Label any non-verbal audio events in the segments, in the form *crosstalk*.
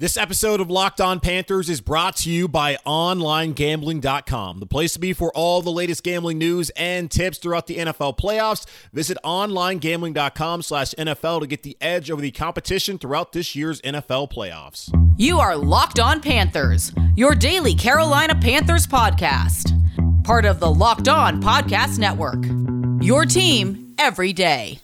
This episode of Locked On Panthers is brought to you by OnlineGambling.com, the place to be for all the latest gambling news and tips throughout the NFL playoffs. Visit OnlineGambling.com slash NFL to get the edge over the competition throughout this year's NFL playoffs. You are Locked On Panthers, your daily Carolina Panthers podcast. Part of the Locked On Podcast Network. Your team every day.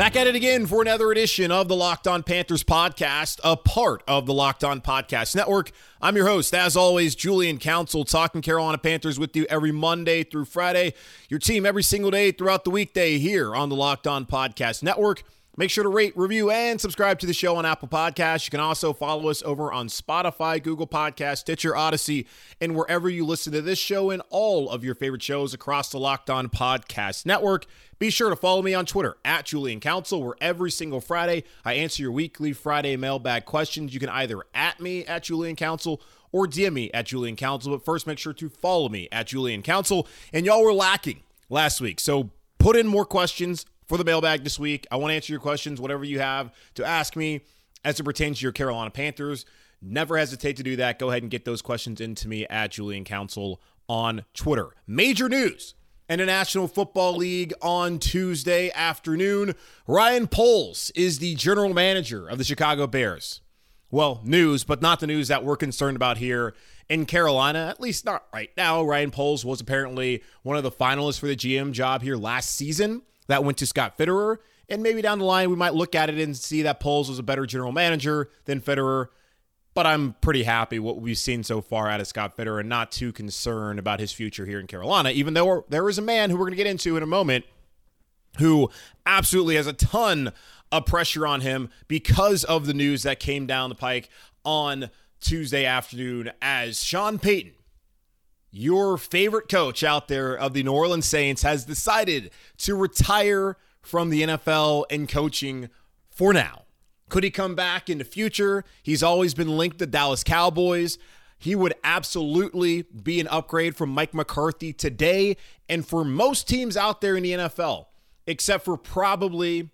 Back at it again for another edition of the Locked On Panthers podcast, a part of the Locked On Podcast Network. I'm your host, as always, Julian Council, talking Carolina Panthers with you every Monday through Friday. Your team every single day throughout the weekday here on the Locked On Podcast Network. Make sure to rate, review, and subscribe to the show on Apple Podcasts. You can also follow us over on Spotify, Google Podcasts, Stitcher, Audacy, and wherever you listen to this show and all of your favorite shows across the Locked On Podcast Network. Be sure to follow me on Twitter at Julian Council, where every single Friday I answer your weekly Friday mailbag questions. You can either at me at Julian Council or DM me at Julian Council. But first, make sure to follow me at Julian Council. And y'all were lacking last week. So put in more questions for the mailbag this week. I want to answer your questions, whatever you have to ask me as it pertains to your Carolina Panthers. Never hesitate to do that. Go ahead and get those questions into me at Julian Council on Twitter. Major news in the National Football League on Tuesday afternoon. Ryan Poles is the general manager of the Chicago Bears. Well, news, but not the news that we're concerned about here in Carolina, at least not right now. Ryan Poles was apparently one of the finalists for the GM job here last season that went to Scott Fitterer. And maybe down the line, we might look at it and see that Poles was a better general manager than Fitterer. But I'm pretty happy what we've seen so far out of Scott Fitterer and not too concerned about his future here in Carolina, even though there is a man who we're going to get into in a moment who absolutely has a ton of pressure on him because of the news that came down the pike on Tuesday afternoon as Sean Payton your favorite coach out there of the New Orleans Saints has decided to retire from the NFL and coaching for now. Could he come back in the future? He's always been linked to Dallas Cowboys. He would absolutely be an upgrade from Mike McCarthy today and for most teams out there in the NFL, except for probably,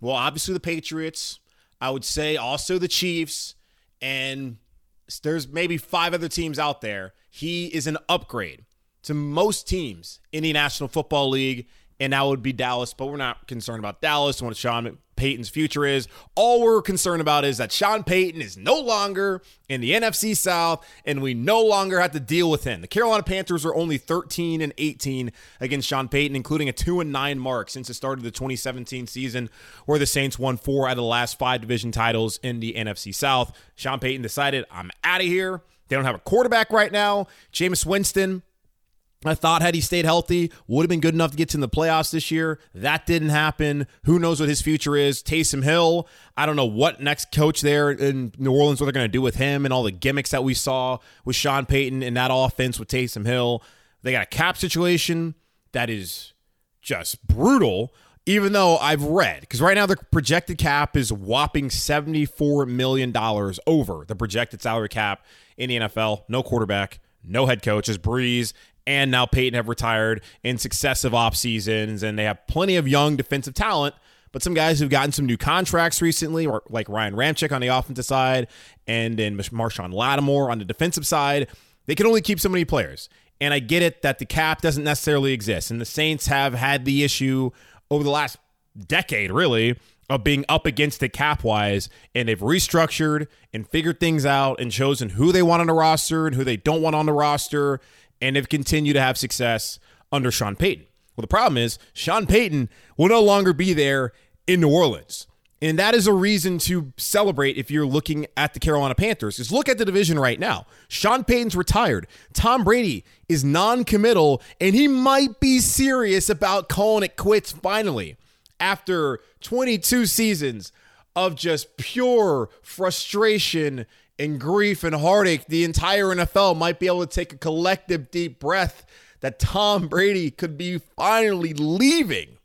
well, obviously the Patriots. I would say also the Chiefs and there's maybe five other teams out there. He is an upgrade to most teams in the National Football League, and that would be Dallas. But we're not concerned about Dallas and what Sean Payton's future is. All we're concerned about is that Sean Payton is no longer in the NFC South, and we no longer have to deal with him. The Carolina Panthers are only 13 and 18 against Sean Payton, including a 2 and 9 mark since the start of the 2017 season, where the Saints won four out of the last five division titles in the NFC South. Sean Payton decided, I'm out of here. They don't have a quarterback right now. Jameis Winston I thought had he stayed healthy, would have been good enough to get to the playoffs this year. That didn't happen. Who knows what his future is? Taysom Hill, I don't know what next coach there in New Orleans, what they're going to do with him and all the gimmicks that we saw with Sean Payton and that offense with Taysom Hill. They got a cap situation that is just brutal, even though I've read, because right now the projected cap is whopping $74 million over the projected salary cap in the NFL. No quarterback no head coach, coaches, Brees and now Payton have retired in successive off seasons, and they have plenty of young defensive talent. But some guys who've gotten some new contracts recently, or like Ryan Ramczyk on the offensive side, and then Marshon Lattimore on the defensive side, they can only keep so many players. And I get it that the cap doesn't necessarily exist, and the Saints have had the issue over the last decade, really, of being up against it cap wise, and they've restructured and figured things out and chosen who they want on the roster and who they don't want on the roster and have continued to have success under Sean Payton. Well, the problem is Sean Payton will no longer be there in New Orleans. And that is a reason to celebrate if you're looking at the Carolina Panthers. Is look at the division right now. Sean Payton's retired. Tom Brady is non-committal, and he might be serious about calling it quits finally after 22 seasons of just pure frustration and grief and heartache, the entire NFL might be able to take a collective deep breath that Tom Brady could be finally leaving.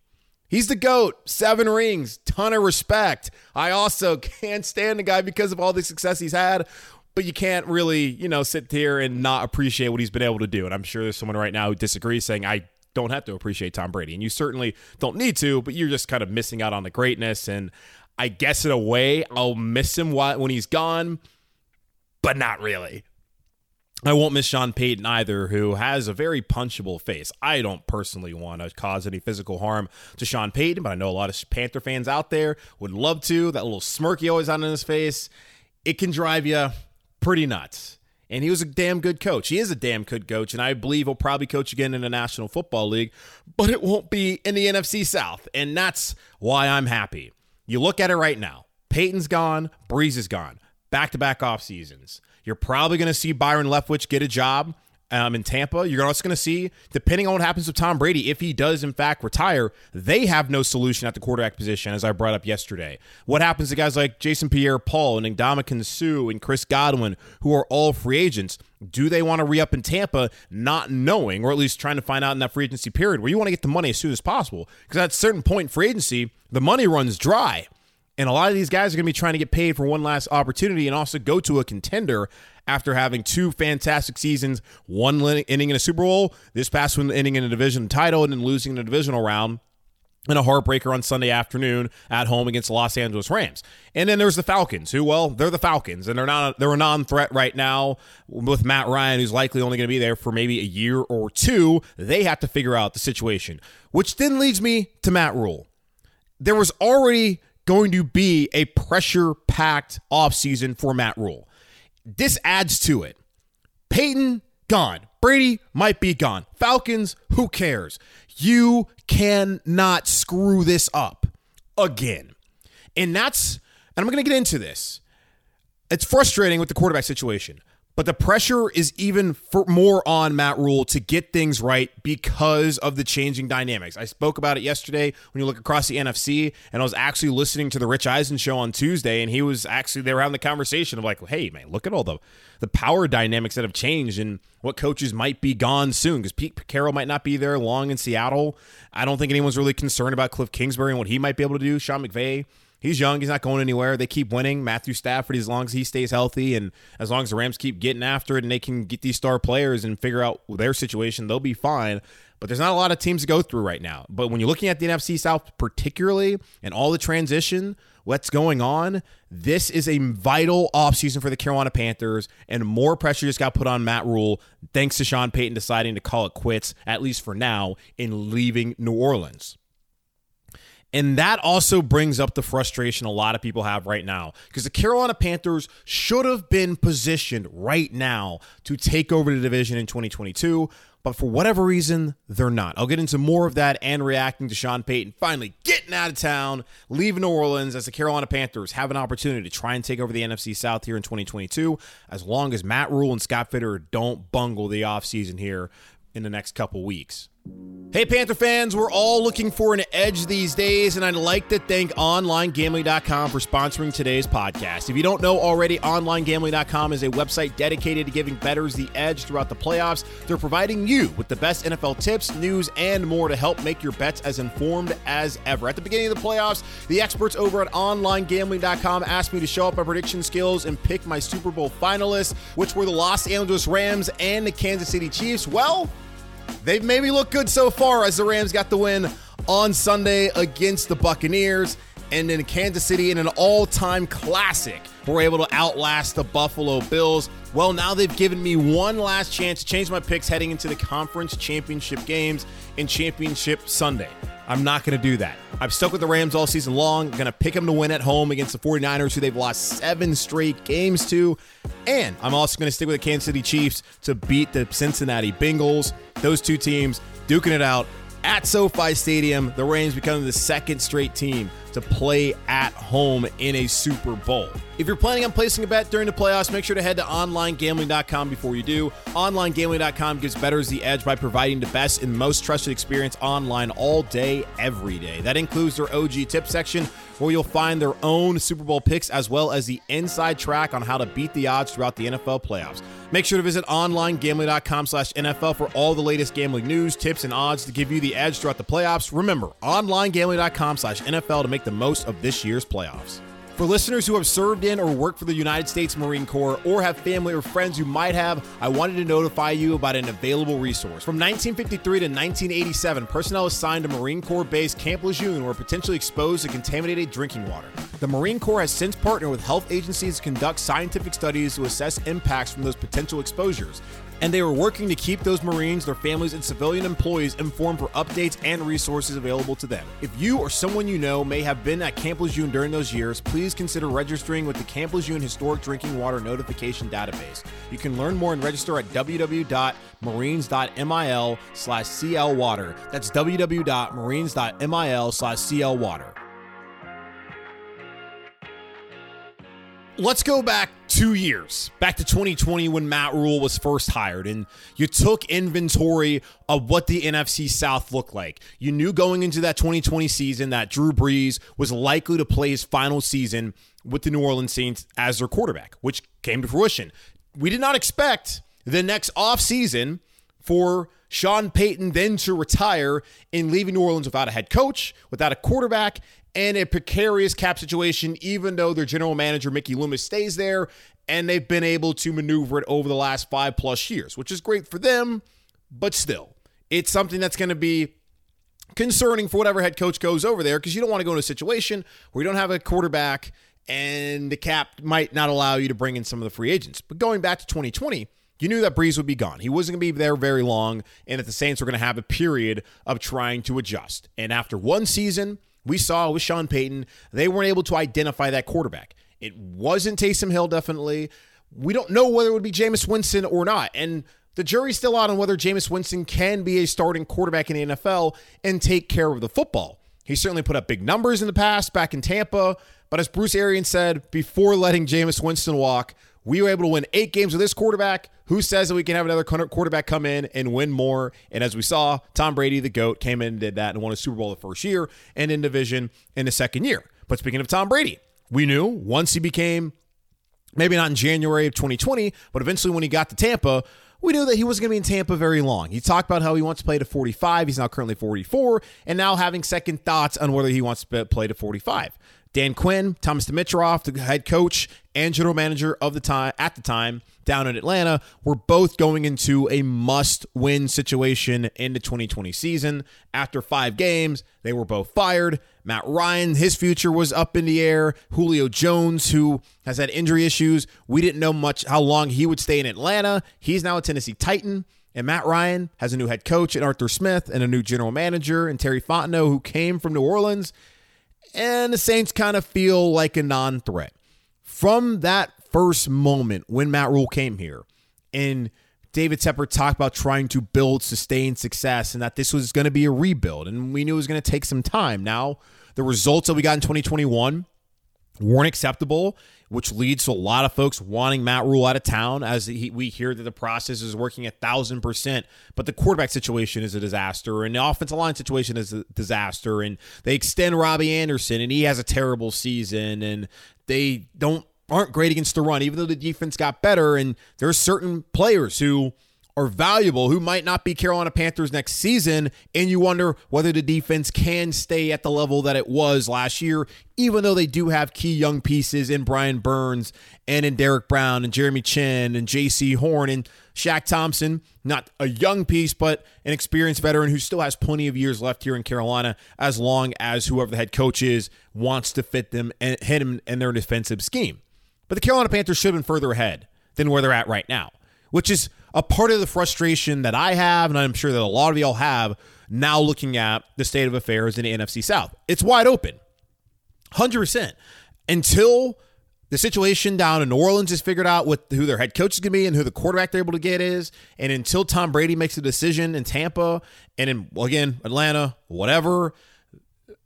He's the GOAT, seven rings, ton of respect. I also *laughs* can't stand the guy because of all the success he's had, but you can't really, you know, sit here and not appreciate what he's been able to do. And I'm sure there's someone right now who disagrees saying, I don't have to appreciate Tom Brady. And you certainly don't need to, but you're just kind of missing out on the greatness. And I guess in a way, I'll miss him when he's gone but not really. I won't miss Sean Payton either, who has a very punchable face. I don't personally want to cause any physical harm to Sean Payton, but I know a lot of Panther fans out there would love to. That little smirk he always had on his face, it can drive you pretty nuts. And he was a damn good coach. He is a damn good coach, and I believe he'll probably coach again in the National Football League, but it won't be in the NFC South. And that's why I'm happy. You look at it right now. Payton's gone, Brees is gone back to back off seasons. You're probably going to see Byron Leftwich get a job um, in Tampa. You're also going to see, depending on what happens with Tom Brady, if he does in fact retire, they have no solution at the quarterback position, as I brought up yesterday. What happens to guys like Jason Pierre Paul and Ndamukong Suh and Chris Godwin, who are all free agents? Do they want to re up in Tampa, not knowing, or at least trying to find out in that free agency period where you want to get the money as soon as possible? Because at a certain point in free agency, the money runs dry. And a lot of these guys are going to be trying to get paid for one last opportunity and also go to a contender after having two fantastic seasons, one inning in a Super Bowl, this past one inning in a division title, and then losing in a divisional round and a heartbreaker on Sunday afternoon at home against the Los Angeles Rams. And then there's the Falcons, who well, they're the Falcons, and they're not they're a non-threat right now with Matt Ryan, who's likely only going to be there for maybe a year or two. They have to figure out the situation, which then leads me to Matt Rhule. There was already going to be a pressure packed offseason for Matt Rhule. This adds to it. Payton, gone. Brady might be gone. Falcons, who cares? You cannot screw this up again. And that's, and I'm going to get into this. It's frustrating with the quarterback situation. But the pressure is even more on Matt Rhule to get things right because of the changing dynamics. I spoke about it yesterday when you look across the NFC, and I was actually listening to the Rich Eisen show on Tuesday, and he was actually they were having the conversation of like, hey man, look at all the the power dynamics that have changed and what coaches might be gone soon because Pete Carroll might not be there long in Seattle. I don't think anyone's really concerned about Cliff Kingsbury and what he might be able to do. Sean McVay he's young. He's not going anywhere. They keep winning. Matthew Stafford, as long as he stays healthy and as long as the Rams keep getting after it and they can get these star players and figure out their situation, they'll be fine. But there's not a lot of teams to go through right now. But when you're looking at the NFC South, particularly, and all the transition, what's going on, this is a vital offseason for the Carolina Panthers, and more pressure just got put on Matt Rhule thanks to Sean Payton deciding to call it quits, at least for now, in leaving New Orleans. And that also brings up the frustration a lot of people have right now because the Carolina Panthers should have been positioned right now to take over the division in 2022, but for whatever reason, they're not. I'll get into more of that and reacting to Sean Payton finally getting out of town, leaving New Orleans as the Carolina Panthers have an opportunity to try and take over the NFC South here in 2022, as long as Matt Rhule and Scott Fitter don't bungle the offseason here in the next couple weeks. Hey, Panther fans, we're all looking for an edge these days, and I'd like to thank OnlineGambling.com for sponsoring today's podcast. If you don't know already, OnlineGambling.com is a website dedicated to giving bettors the edge throughout the playoffs. They're providing you with the best NFL tips, news, and more to help make your bets as informed as ever. At the beginning of the playoffs, the experts over at OnlineGambling.com asked me to show up my prediction skills and pick my Super Bowl finalists, which were the Los Angeles Rams and the Kansas City Chiefs. Well, They've maybe looked good so far as the Rams got the win on Sunday against the Buccaneers. And then Kansas City, in an all time classic, were able to outlast the Buffalo Bills. Well, now they've given me one last chance to change my picks heading into the conference championship games and Championship Sunday. I'm not going to do that. I've stuck with the Rams all season long. I'm going to pick them to win at home against the 49ers, who they've lost seven straight games to. And I'm also going to stick with the Kansas City Chiefs to beat the Cincinnati Bengals. Those two teams duking it out at SoFi Stadium. The Rams become the second straight team to play at home in a Super Bowl. If you're planning on placing a bet during the playoffs, make sure to head to onlinegambling.com before you do. Onlinegambling.com gives bettors the edge by providing the best and most trusted experience online all day, every day. That includes their OG tip section where you'll find their own Super Bowl picks as well as the inside track on how to beat the odds throughout the NFL playoffs. Make sure to visit onlinegambling.com slash NFL for all the latest gambling news, tips, and odds to give you the edge throughout the playoffs. Remember, onlinegambling.com slash NFL to make the most of this year's playoffs. For listeners who have served in or worked for the United States Marine Corps or have family or friends who might have, I wanted to notify you about an available resource. From 1953 to 1987, personnel assigned to Marine Corps base Camp Lejeune were potentially exposed to contaminated drinking water. The Marine Corps has since partnered with health agencies to conduct scientific studies to assess impacts from those potential exposures and they were working to keep those Marines, their families, and civilian employees informed for updates and resources available to them. If you or someone you know may have been at Camp Lejeune during those years, please consider registering with the Camp Lejeune Historic Drinking Water Notification Database. You can learn more and register at www.marines.mil slash clwater. That's www.marines.mil slash clwater. Let's go back two years, back to 2020 when Matt Rhule was first hired, and you took inventory of what the NFC South looked like. You knew going into that 2020 season that Drew Brees was likely to play his final season with the New Orleans Saints as their quarterback, which came to fruition. We did not expect the next offseason for Sean Payton then to retire and leaving New Orleans without a head coach, without a quarterback, and a precarious cap situation, even though their general manager, Mickey Loomis, stays there. And they've been able to maneuver it over the last five plus years, which is great for them. But still, it's something that's going to be concerning for whatever head coach goes over there because you don't want to go in a situation where you don't have a quarterback and the cap might not allow you to bring in some of the free agents. But going back to 2020, you knew that Brees would be gone. He wasn't going to be there very long, and that the Saints were going to have a period of trying to adjust. And after one season, we saw with Sean Payton, they weren't able to identify that quarterback. It wasn't Taysom Hill, definitely. We don't know whether it would be Jameis Winston or not. And the jury's still out on whether Jameis Winston can be a starting quarterback in the NFL and take care of the football. He certainly put up big numbers in the past back in Tampa. But as Bruce Arians said, before letting Jameis Winston walk, we were able to win eight games with this quarterback. Who says that we can have another quarterback come in and win more? And as we saw, Tom Brady, the GOAT, came in and did that and won a Super Bowl the first year and in division in the second year. But speaking of Tom Brady, we knew once he became, maybe not in January of 2020, but eventually when he got to Tampa, we knew that he wasn't going to be in Tampa very long. He talked about how he wants to play to 45. He's now currently 44, and now having second thoughts on whether he wants to play to 45. Dan Quinn, Thomas Dimitroff, the head coach and general manager of the time at the time down in Atlanta, were both going into a must-win situation in the 2020 season. After five games, they were both fired. Matt Ryan, his future was up in the air. Julio Jones, who has had injury issues, we didn't know much how long he would stay in Atlanta. He's now a Tennessee Titan. And Matt Ryan has a new head coach in Arthur Smith and a new general manager in Terry Fontenot, who came from New Orleans and the Saints kind of feel like a non threat. From that first moment when Matt Rhule came here and David Tepper talked about trying to build sustained success and that this was going to be a rebuild, and we knew it was going to take some time. Now, the results that we got in 2021 weren't acceptable, which leads to a lot of folks wanting Matt Rhule out of town as he, we hear that the process is working a thousand percent. But the quarterback situation is a disaster, and the offensive line situation is a disaster. And they extend Robbie Anderson, and he has a terrible season, and they don't aren't great against the run, even though the defense got better. And there are certain players who are valuable who might not be Carolina Panthers next season, and you wonder whether the defense can stay at the level that it was last year, even though they do have key young pieces in Brian Burns and in Derrick Brown and Jeremy Chinn and Jaycee Horn and Shaq Thompson, not a young piece, but an experienced veteran who still has plenty of years left here in Carolina, as long as whoever the head coach is wants to fit them and hit them in their defensive scheme. But the Carolina Panthers should have been further ahead than where they're at right now, which is a part of the frustration that I have, and I'm sure that a lot of y'all have now looking at the state of affairs in the NFC South. It's wide open, 100%. Until the situation down in New Orleans is figured out with who their head coach is going to be and who the quarterback they're able to get is, and until Tom Brady makes a decision in Tampa and in, again, Atlanta, whatever,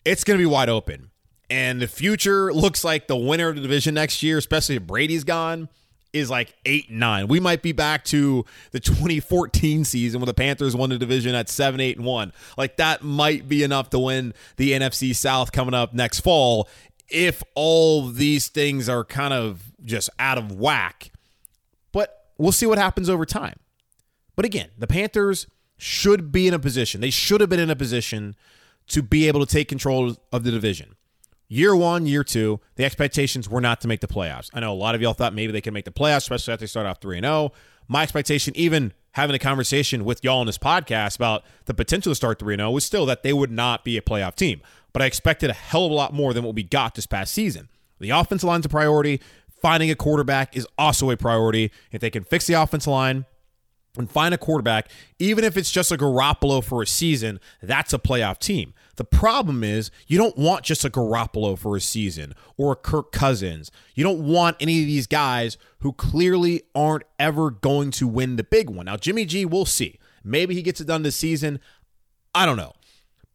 it's going to be wide open. And the future looks like the winner of the division next year, especially if Brady's gone, is like eight nine. We might be back to the 2014 season when the Panthers won the division at seven, eight, and one. Like that might be enough to win the NFC South coming up next fall if all these things are kind of just out of whack. But we'll see what happens over time. But again, the Panthers should be in a position, they should have been in a position to be able to take control of the division. Year one, year two, the expectations were not to make the playoffs. I know a lot of y'all thought maybe they could make the playoffs, especially after they start off 3 0. My expectation, even having a conversation with y'all on this podcast about the potential to start 3 0, was still that they would not be a playoff team. But I expected a hell of a lot more than what we got this past season. The offensive line's a priority. Finding a quarterback is also a priority. If they can fix the offensive line, and find a quarterback, even if it's just a Garoppolo for a season, that's a playoff team. The problem is you don't want just a Garoppolo for a season or a Kirk Cousins. You don't want any of these guys who clearly aren't ever going to win the big one. Now, Jimmy G, we'll see. Maybe he gets it done this season. I don't know.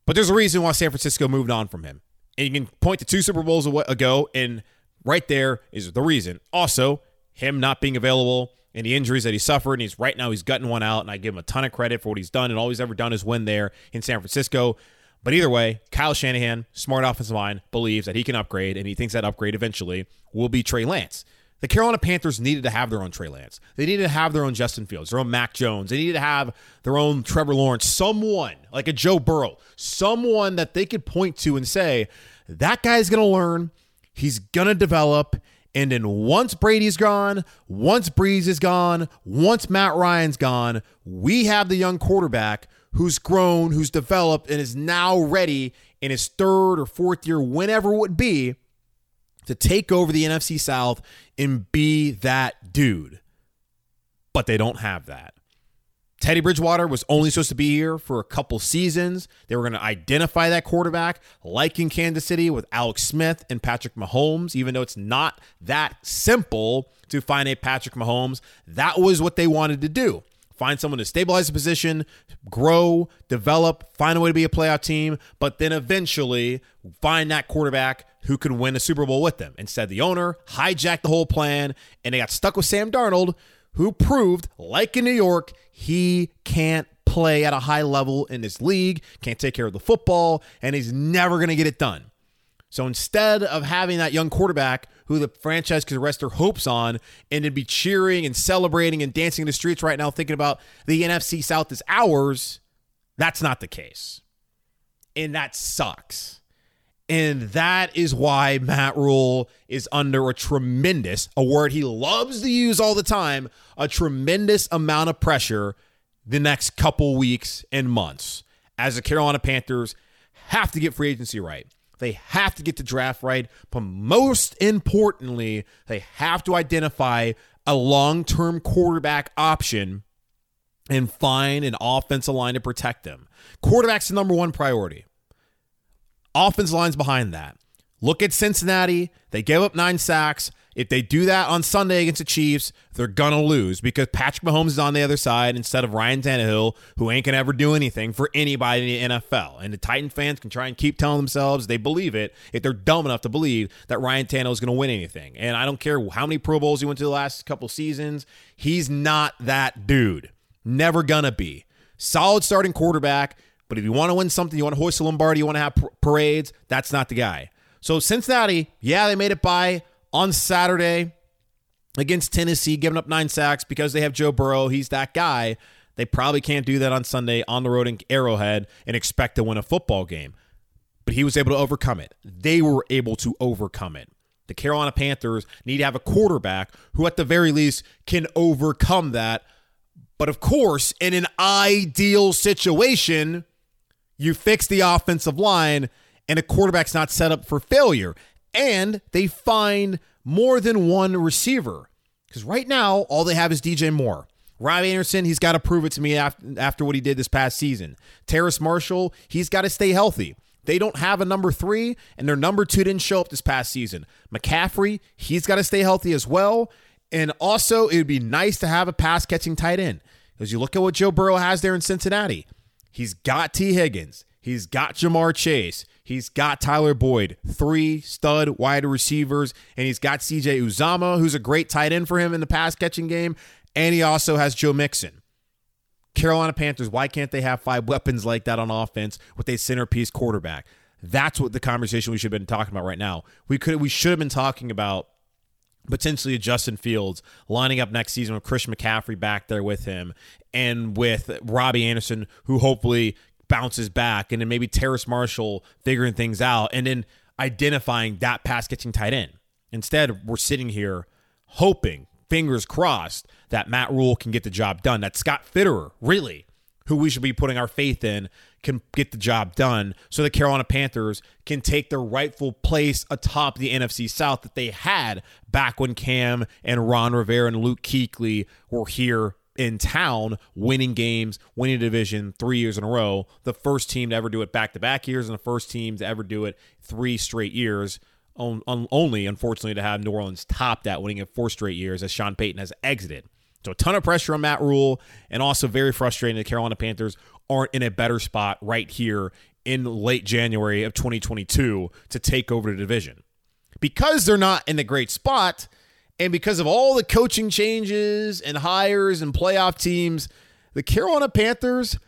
But there's a reason why San Francisco moved on from him. And you can point to two Super Bowls ago, and right there is the reason. Also, him not being available and the injuries that he suffered. And he's right now he's gutting one out, and I give him a ton of credit for what he's done and all he's ever done is win there in San Francisco. But either way, Kyle Shanahan, smart offensive line, believes that he can upgrade, and he thinks that upgrade eventually will be Trey Lance. The Carolina Panthers needed to have their own Trey Lance. They needed to have their own Justin Fields, their own Mac Jones. They needed to have their own Trevor Lawrence, someone like a Joe Burrow, someone that they could point to and say, that guy's going to learn, he's going to develop, and then once Brady's gone, once Brees is gone, once Matt Ryan's gone, we have the young quarterback who's grown, who's developed, and is now ready in his third or fourth year, whenever it would be, to take over the NFC South and be that dude. But they don't have that. Teddy Bridgewater was only supposed to be here for a couple seasons. They were going to identify that quarterback, like in Kansas City with Alex Smith and Patrick Mahomes, even though it's not that simple to find a Patrick Mahomes. That was what they wanted to do. Find someone to stabilize the position, grow, develop, find a way to be a playoff team, but then eventually find that quarterback who can win a Super Bowl with them. Instead, the owner hijacked the whole plan and they got stuck with Sam Darnold, who proved, like in New York, he can't play at a high level in this league, can't take care of the football, and he's never going to get it done. So instead of having that young quarterback who the franchise could rest their hopes on and to be cheering and celebrating and dancing in the streets right now, thinking about the NFC South is ours, that's not the case. And that sucks. And that is why Matt Rhule is under a tremendous, a word he loves to use all the time, a tremendous amount of pressure the next couple weeks and months as the Carolina Panthers have to get free agency right. They have to get the draft right. But most importantly, they have to identify a long term quarterback option and find an offensive line to protect them. Quarterback's the number one priority. Offense lines behind that. Look at Cincinnati. They gave up nine sacks. If they do that on Sunday against the Chiefs, they're to lose because Patrick Mahomes is on the other side instead of Ryan Tannehill, who ain't to ever do anything for anybody in the NFL. And the Titan fans can try and keep telling themselves they believe it if they're dumb enough to believe that Ryan Tannehill is to win anything. And I don't care how many Pro Bowls he went to the last couple seasons, he's not that dude. Never to be. Solid starting quarterback but if you want to win something, you want to hoist a Lombardi, you want to have parades, that's not the guy. So Cincinnati, yeah, they made it by on Saturday against Tennessee, giving up nine sacks because they have Joe Burrow. He's that guy. They probably can't do that on Sunday on the road in Arrowhead and expect to win a football game. But he was able to overcome it. They were able to overcome it. The Carolina Panthers need to have a quarterback who, at the very least, can overcome that. But of course, in an ideal situation, you fix the offensive line, and a quarterback's not set up for failure. And they find more than one receiver. Because right now, all they have is DJ Moore. Rob Anderson, he's got to prove it to me after, after what he did this past season. Terrace Marshall, he's got to stay healthy. They don't have a number three, and their number two didn't show up this past season. McCaffrey, he's got to stay healthy as well. And also, it would be nice to have a pass catching tight end. Because you look at what Joe Burrow has there in Cincinnati, He's got Tee Higgins. He's got Ja'Marr Chase. He's got Tyler Boyd, three stud wide receivers, and he's got CJ Uzomah, who's a great tight end for him in the pass catching game. And he also has Joe Mixon. Carolina Panthers, why can't they have five weapons like that on offense with a centerpiece quarterback? That's what the conversation we should have been talking about right now. We could we should have been talking about potentially Justin Fields lining up next season with Chris McCaffrey back there with him and with Robbie Anderson, who hopefully bounces back, and then maybe Terrace Marshall figuring things out and then identifying that pass catching tight end. Instead, we're sitting here hoping, fingers crossed, that Matt Rhule can get the job done. That Scott Fitterer, really, who we should be putting our faith in, can get the job done so the Carolina Panthers can take their rightful place atop the NFC South that they had back when Cam and Ron Rivera and Luke Kuechly were here in town winning games, winning division three years in a row. The first team to ever do it back to back years, and the first team to ever do it three straight years. On, on, only, unfortunately, to have New Orleans top that, winning it four straight years as Sean Payton has exited. So a ton of pressure on Matt Rhule, and also very frustrating the Carolina Panthers aren't in a better spot right here in late January of 2022 to take over the division. Because they're not in a great spot, and because of all the coaching changes and hires and playoff teams, the Carolina Panthers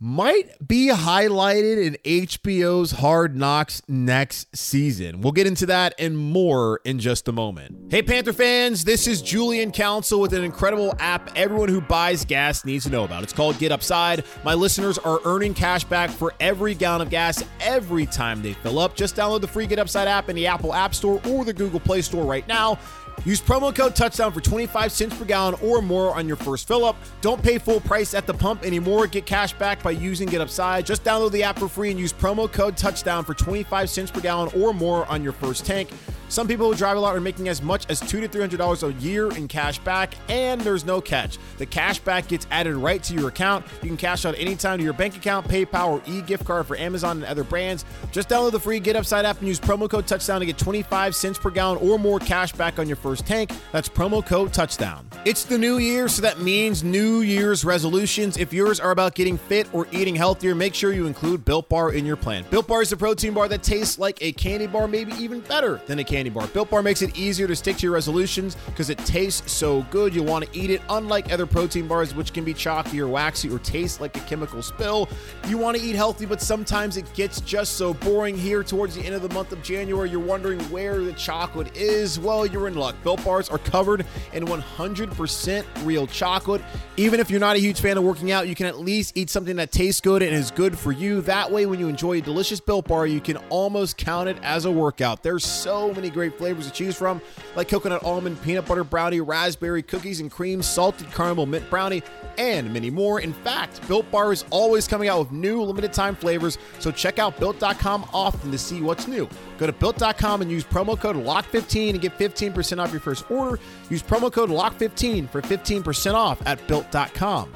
might be highlighted in HBO's Hard Knocks next season. We'll get into that and more in just a moment. Hey, Panther fans, this is Julian Council with an incredible app everyone who buys gas needs to know about. It's called Get Upside. My listeners are earning cash back for every gallon of gas every time they fill up. Just download the free Get Upside app in the Apple App Store or the Google Play Store right now. Use promo code touchdown for 25 cents per gallon or more on your first fill up. Don't pay full price at the pump anymore. Get cash back by using Get Upside. Just download the app for free and use promo code touchdown for 25 cents per gallon or more on your first tank. Some people who drive a lot are making as much as two to three hundred dollars a year in cash back, and there's no catch. The cash back gets added right to your account. You can cash out anytime to your bank account, PayPal, or e-gift card for Amazon and other brands. Just download the free Get Upside app and use promo code Touchdown to get 25 cents per gallon or more cash back on your first tank. That's promo code Touchdown. It's the new year, so that means New Year's resolutions. If yours are about getting fit or eating healthier, make sure you include Built Bar in your plan. Built Bar is a protein bar that tastes like a candy bar, maybe even better than a candy candy bar. Built Bar makes it easier to stick to your resolutions because it tastes so good. You want to eat it, unlike other protein bars, which can be chalky or waxy or taste like a chemical spill. You want to eat healthy, but sometimes it gets just so boring. Here, towards the end of the month of January, you're wondering where the chocolate is. Well, you're in luck. Built Bars are covered in 100% real chocolate. Even if you're not a huge fan of working out, you can at least eat something that tastes good and is good for you. That way, when you enjoy a delicious Built Bar, you can almost count it as a workout. There's so many many great flavors to choose from, like coconut almond, peanut butter brownie, raspberry cookies and cream, salted caramel mint brownie, and many more. In fact, Built Bar is always coming out with new limited time flavors, so check out built.com often to see what's new. Go to built.com and use promo code LOCK15 and get 15% off your first order. Use promo code LOCK15 for 15% off at built.com.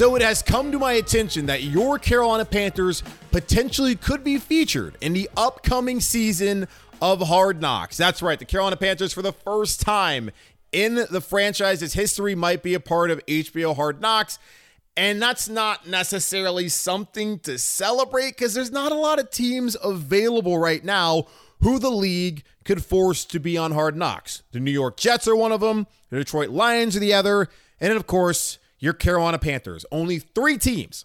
So it has come to my attention that your Carolina Panthers potentially could be featured in the upcoming season of Hard Knocks. That's right, the Carolina Panthers, for the first time in the franchise's history, might be a part of HBO Hard Knocks. And that's not necessarily something to celebrate because there's not a lot of teams available right now who the league could force to be on Hard Knocks. The New York Jets are one of them, the Detroit Lions are the other, and of course, your Carolina Panthers. Only three teams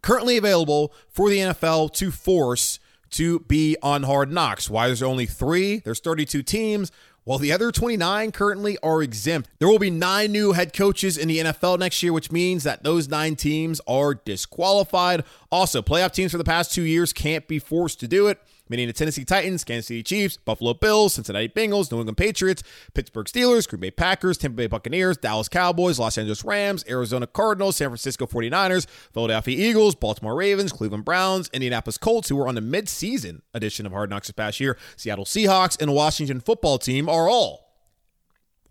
currently available for the NFL to force to be on hard knocks. Why there's only three? There's 32 teams. While the other 29 currently are exempt, there will be nine new head coaches in the NFL next year, which means that those nine teams are disqualified. Also, playoff teams for the past two years can't be forced to do it meaning the Tennessee Titans, Kansas City Chiefs, Buffalo Bills, Cincinnati Bengals, New England Patriots, Pittsburgh Steelers, Green Bay Packers, Tampa Bay Buccaneers, Dallas Cowboys, Los Angeles Rams, Arizona Cardinals, San Francisco 49ers, Philadelphia Eagles, Baltimore Ravens, Cleveland Browns, Indianapolis Colts, who were on the midseason edition of Hard Knocks this past year, Seattle Seahawks, and Washington football team are all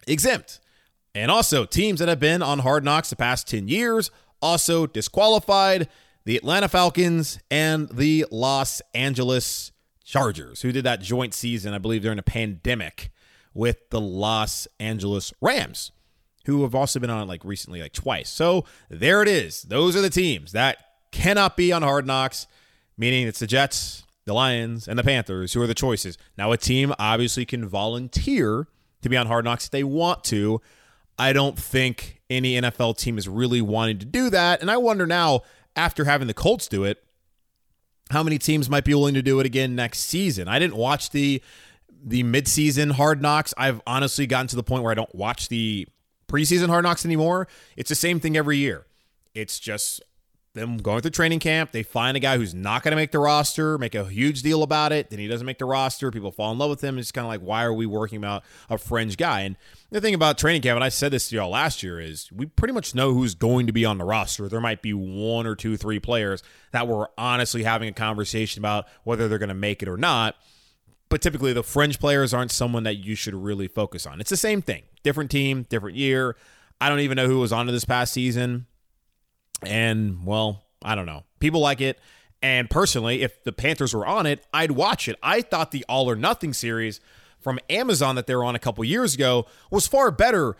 exempt. And also, teams that have been on Hard Knocks the past 10 years also disqualified the Atlanta Falcons and the Los Angeles Chargers, who did that joint season, I believe, during a pandemic, with the Los Angeles Rams, who have also been on like recently, like twice. So there it is. Those are the teams that cannot be on Hard Knocks, meaning it's the Jets, the Lions, and the Panthers who are the choices. Now, a team obviously can volunteer to be on Hard Knocks if they want to. I don't think any NFL team is really wanting to do that. And I wonder now, after having the Colts do it, how many teams might be willing to do it again next season. I didn't watch the the midseason hard knocks. I've honestly gotten to the point where I don't watch the preseason hard knocks anymore. It's the same thing every year. It's just them going through training camp. They find a guy who's not going to make the roster, make a huge deal about it. Then he doesn't make the roster. People fall in love with him. It's kind of like, why are we working about a fringe guy? And the thing about training camp, and I said this to y'all last year, is we pretty much know who's going to be on the roster. There might be one or two, three players that we're honestly having a conversation about whether they're going to make it or not. But typically, the fringe players aren't someone that you should really focus on. It's the same thing. Different team, different year. I don't even know who was on to this past season. And, well, I don't know. People like it. And personally, if the Panthers were on it, I'd watch it. I thought the All or Nothing series from Amazon that they were on a couple years ago was far better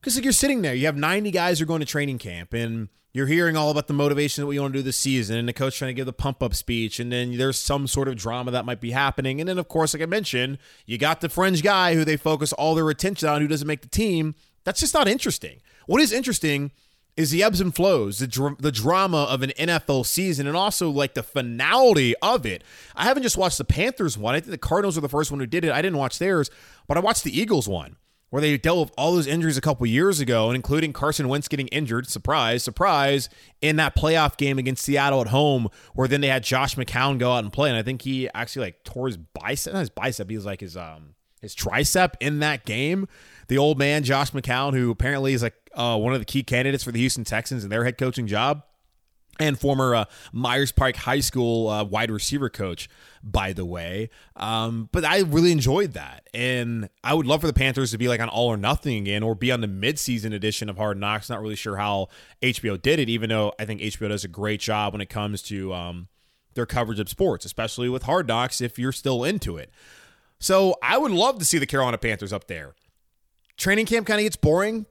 because like you're sitting there, you have 90 guys who are going to training camp, and you're hearing all about the motivation that we want to do this season, and the coach trying to give the pump up speech, and then there's some sort of drama that might be happening, and then of course, like I mentioned, you got the fringe guy who they focus all their attention on who doesn't make the team. That's just not interesting. What is interesting is the ebbs and flows, the dr- the drama of an NFL season, and also like the finality of it. I haven't just watched the Panthers one. I think the Cardinals were the first one who did it. I didn't watch theirs, but I watched the Eagles one where they dealt with all those injuries a couple years ago, and including Carson Wentz getting injured. Surprise, surprise! In that playoff game against Seattle at home, where then they had Josh McCown go out and play, and I think he actually like tore his bicep, not his bicep, he was like his um his tricep in that game. The old man Josh McCown, who apparently is like uh, one of the key candidates for the Houston Texans and their head coaching job, and former uh, Myers Park High School uh, wide receiver coach, by the way. Um, but I really enjoyed that. And I would love for the Panthers to be like on All or Nothing again or be on the midseason edition of Hard Knocks. Not really sure how HBO did it, even though I think HBO does a great job when it comes to um, their coverage of sports, especially with Hard Knocks if you're still into it. So I would love to see the Carolina Panthers up there. Training camp kind of gets boring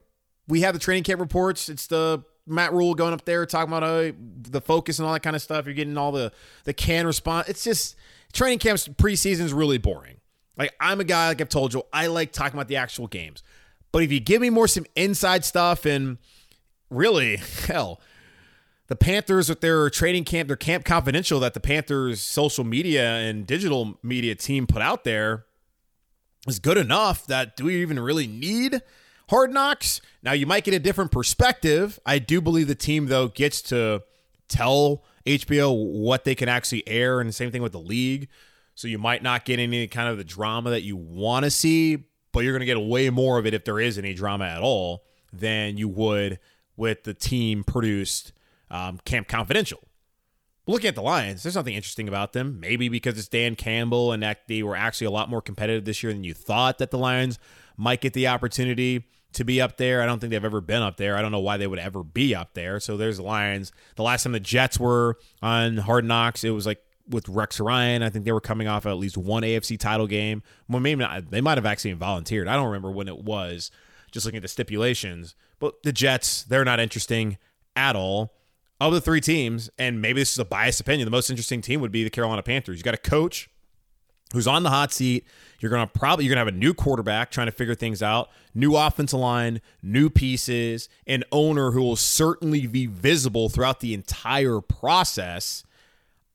we have the training camp reports. It's the Matt Rhule going up there talking about uh, the focus and all that kind of stuff. You're getting all the the can response. It's just training camps preseason is really boring. Like I'm a guy, like I've told you, I like talking about the actual games. But if you give me more some inside stuff and really, *laughs* hell, the Panthers with their training camp, their camp confidential that the Panthers social media and digital media team put out there is good enough that do we even really need Hard Knocks. Now, you might get a different perspective. I do believe the team, though, gets to tell HBO what they can actually air, and the same thing with the league. So you might not get any kind of the drama that you want to see, but you're going to get way more of it if there is any drama at all than you would with the team produced um, Camp Confidential. Looking at the Lions, there's nothing interesting about them. Maybe because it's Dan Campbell and that they were actually a lot more competitive this year than you thought that the Lions might get the opportunity to be up there. I don't think they've ever been up there. I don't know why they would ever be up there. So there's the Lions. The last time the Jets were on Hard Knocks, it was like with Rex Ryan. I think they were coming off at least one AFC title game. Well, maybe not. They might have actually volunteered. I don't remember when it was. Just looking at the stipulations, but the Jets, they're not interesting at all. Of the three teams, and maybe this is a biased opinion, the most interesting team would be the Carolina Panthers. You got a coach who's on the hot seat. You're gonna probably you're gonna have a new quarterback trying to figure things out, new offensive line, new pieces, an owner who will certainly be visible throughout the entire process.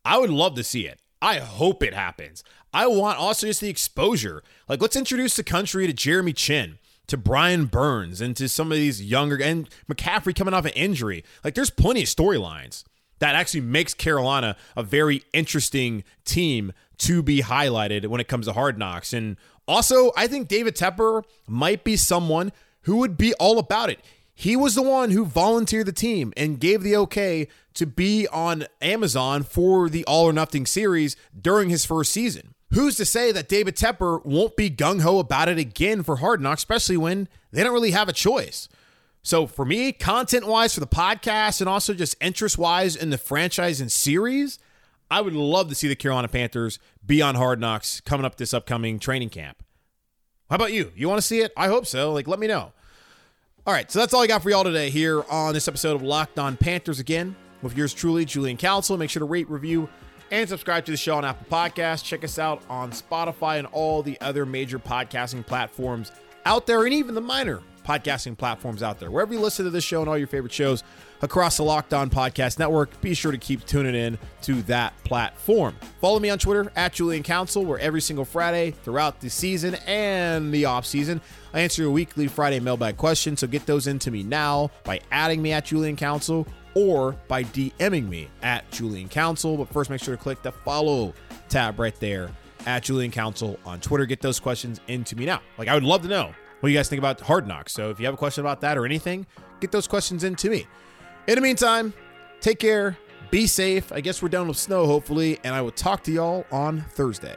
I would love to see it. I hope it happens. I want also just the exposure. Like let's introduce the country to Jeremy Chinn, to Brian Burns and to some of these younger and McCaffrey coming off an injury. Like there's plenty of storylines that actually makes Carolina a very interesting team to be highlighted when it comes to hard knocks. And also, I think David Tepper might be someone who would be all about it. He was the one who volunteered the team and gave the okay to be on Amazon for the All or Nothing series during his first season. Who's to say that David Tepper won't be gung ho about it again for Hard Knocks, especially when they don't really have a choice? So for me, content wise for the podcast and also just interest wise in the franchise and series, I would love to see the Carolina Panthers be on Hard Knocks coming up this upcoming training camp. How about you? You want to see it? I hope so. Like, let me know. All right, so that's all I got for y'all today here on this episode of Locked On Panthers again with yours truly, Julian Council. Make sure to rate, review, and subscribe to the show on Apple Podcasts. Check us out on Spotify and all the other major podcasting platforms out there, and even the minor podcasting platforms out there. Wherever you listen to this show and all your favorite shows across the Locked On Podcast Network, be sure to keep tuning in to that platform. Follow me on Twitter at Julian Council, where every single Friday throughout the season and the off season, I answer your weekly Friday mailbag questions. So get those into me now by adding me at Julian Council or by DMing me at Julian Council. But first, make sure to click the follow tab right there at Julian Council on Twitter. Get those questions into me now. Like, I would love to know what do you guys think about Hard Knocks. So if you have a question about that or anything, get those questions into me. In the meantime, take care, be safe. I guess we're done with snow, hopefully, and I will talk to y'all on Thursday.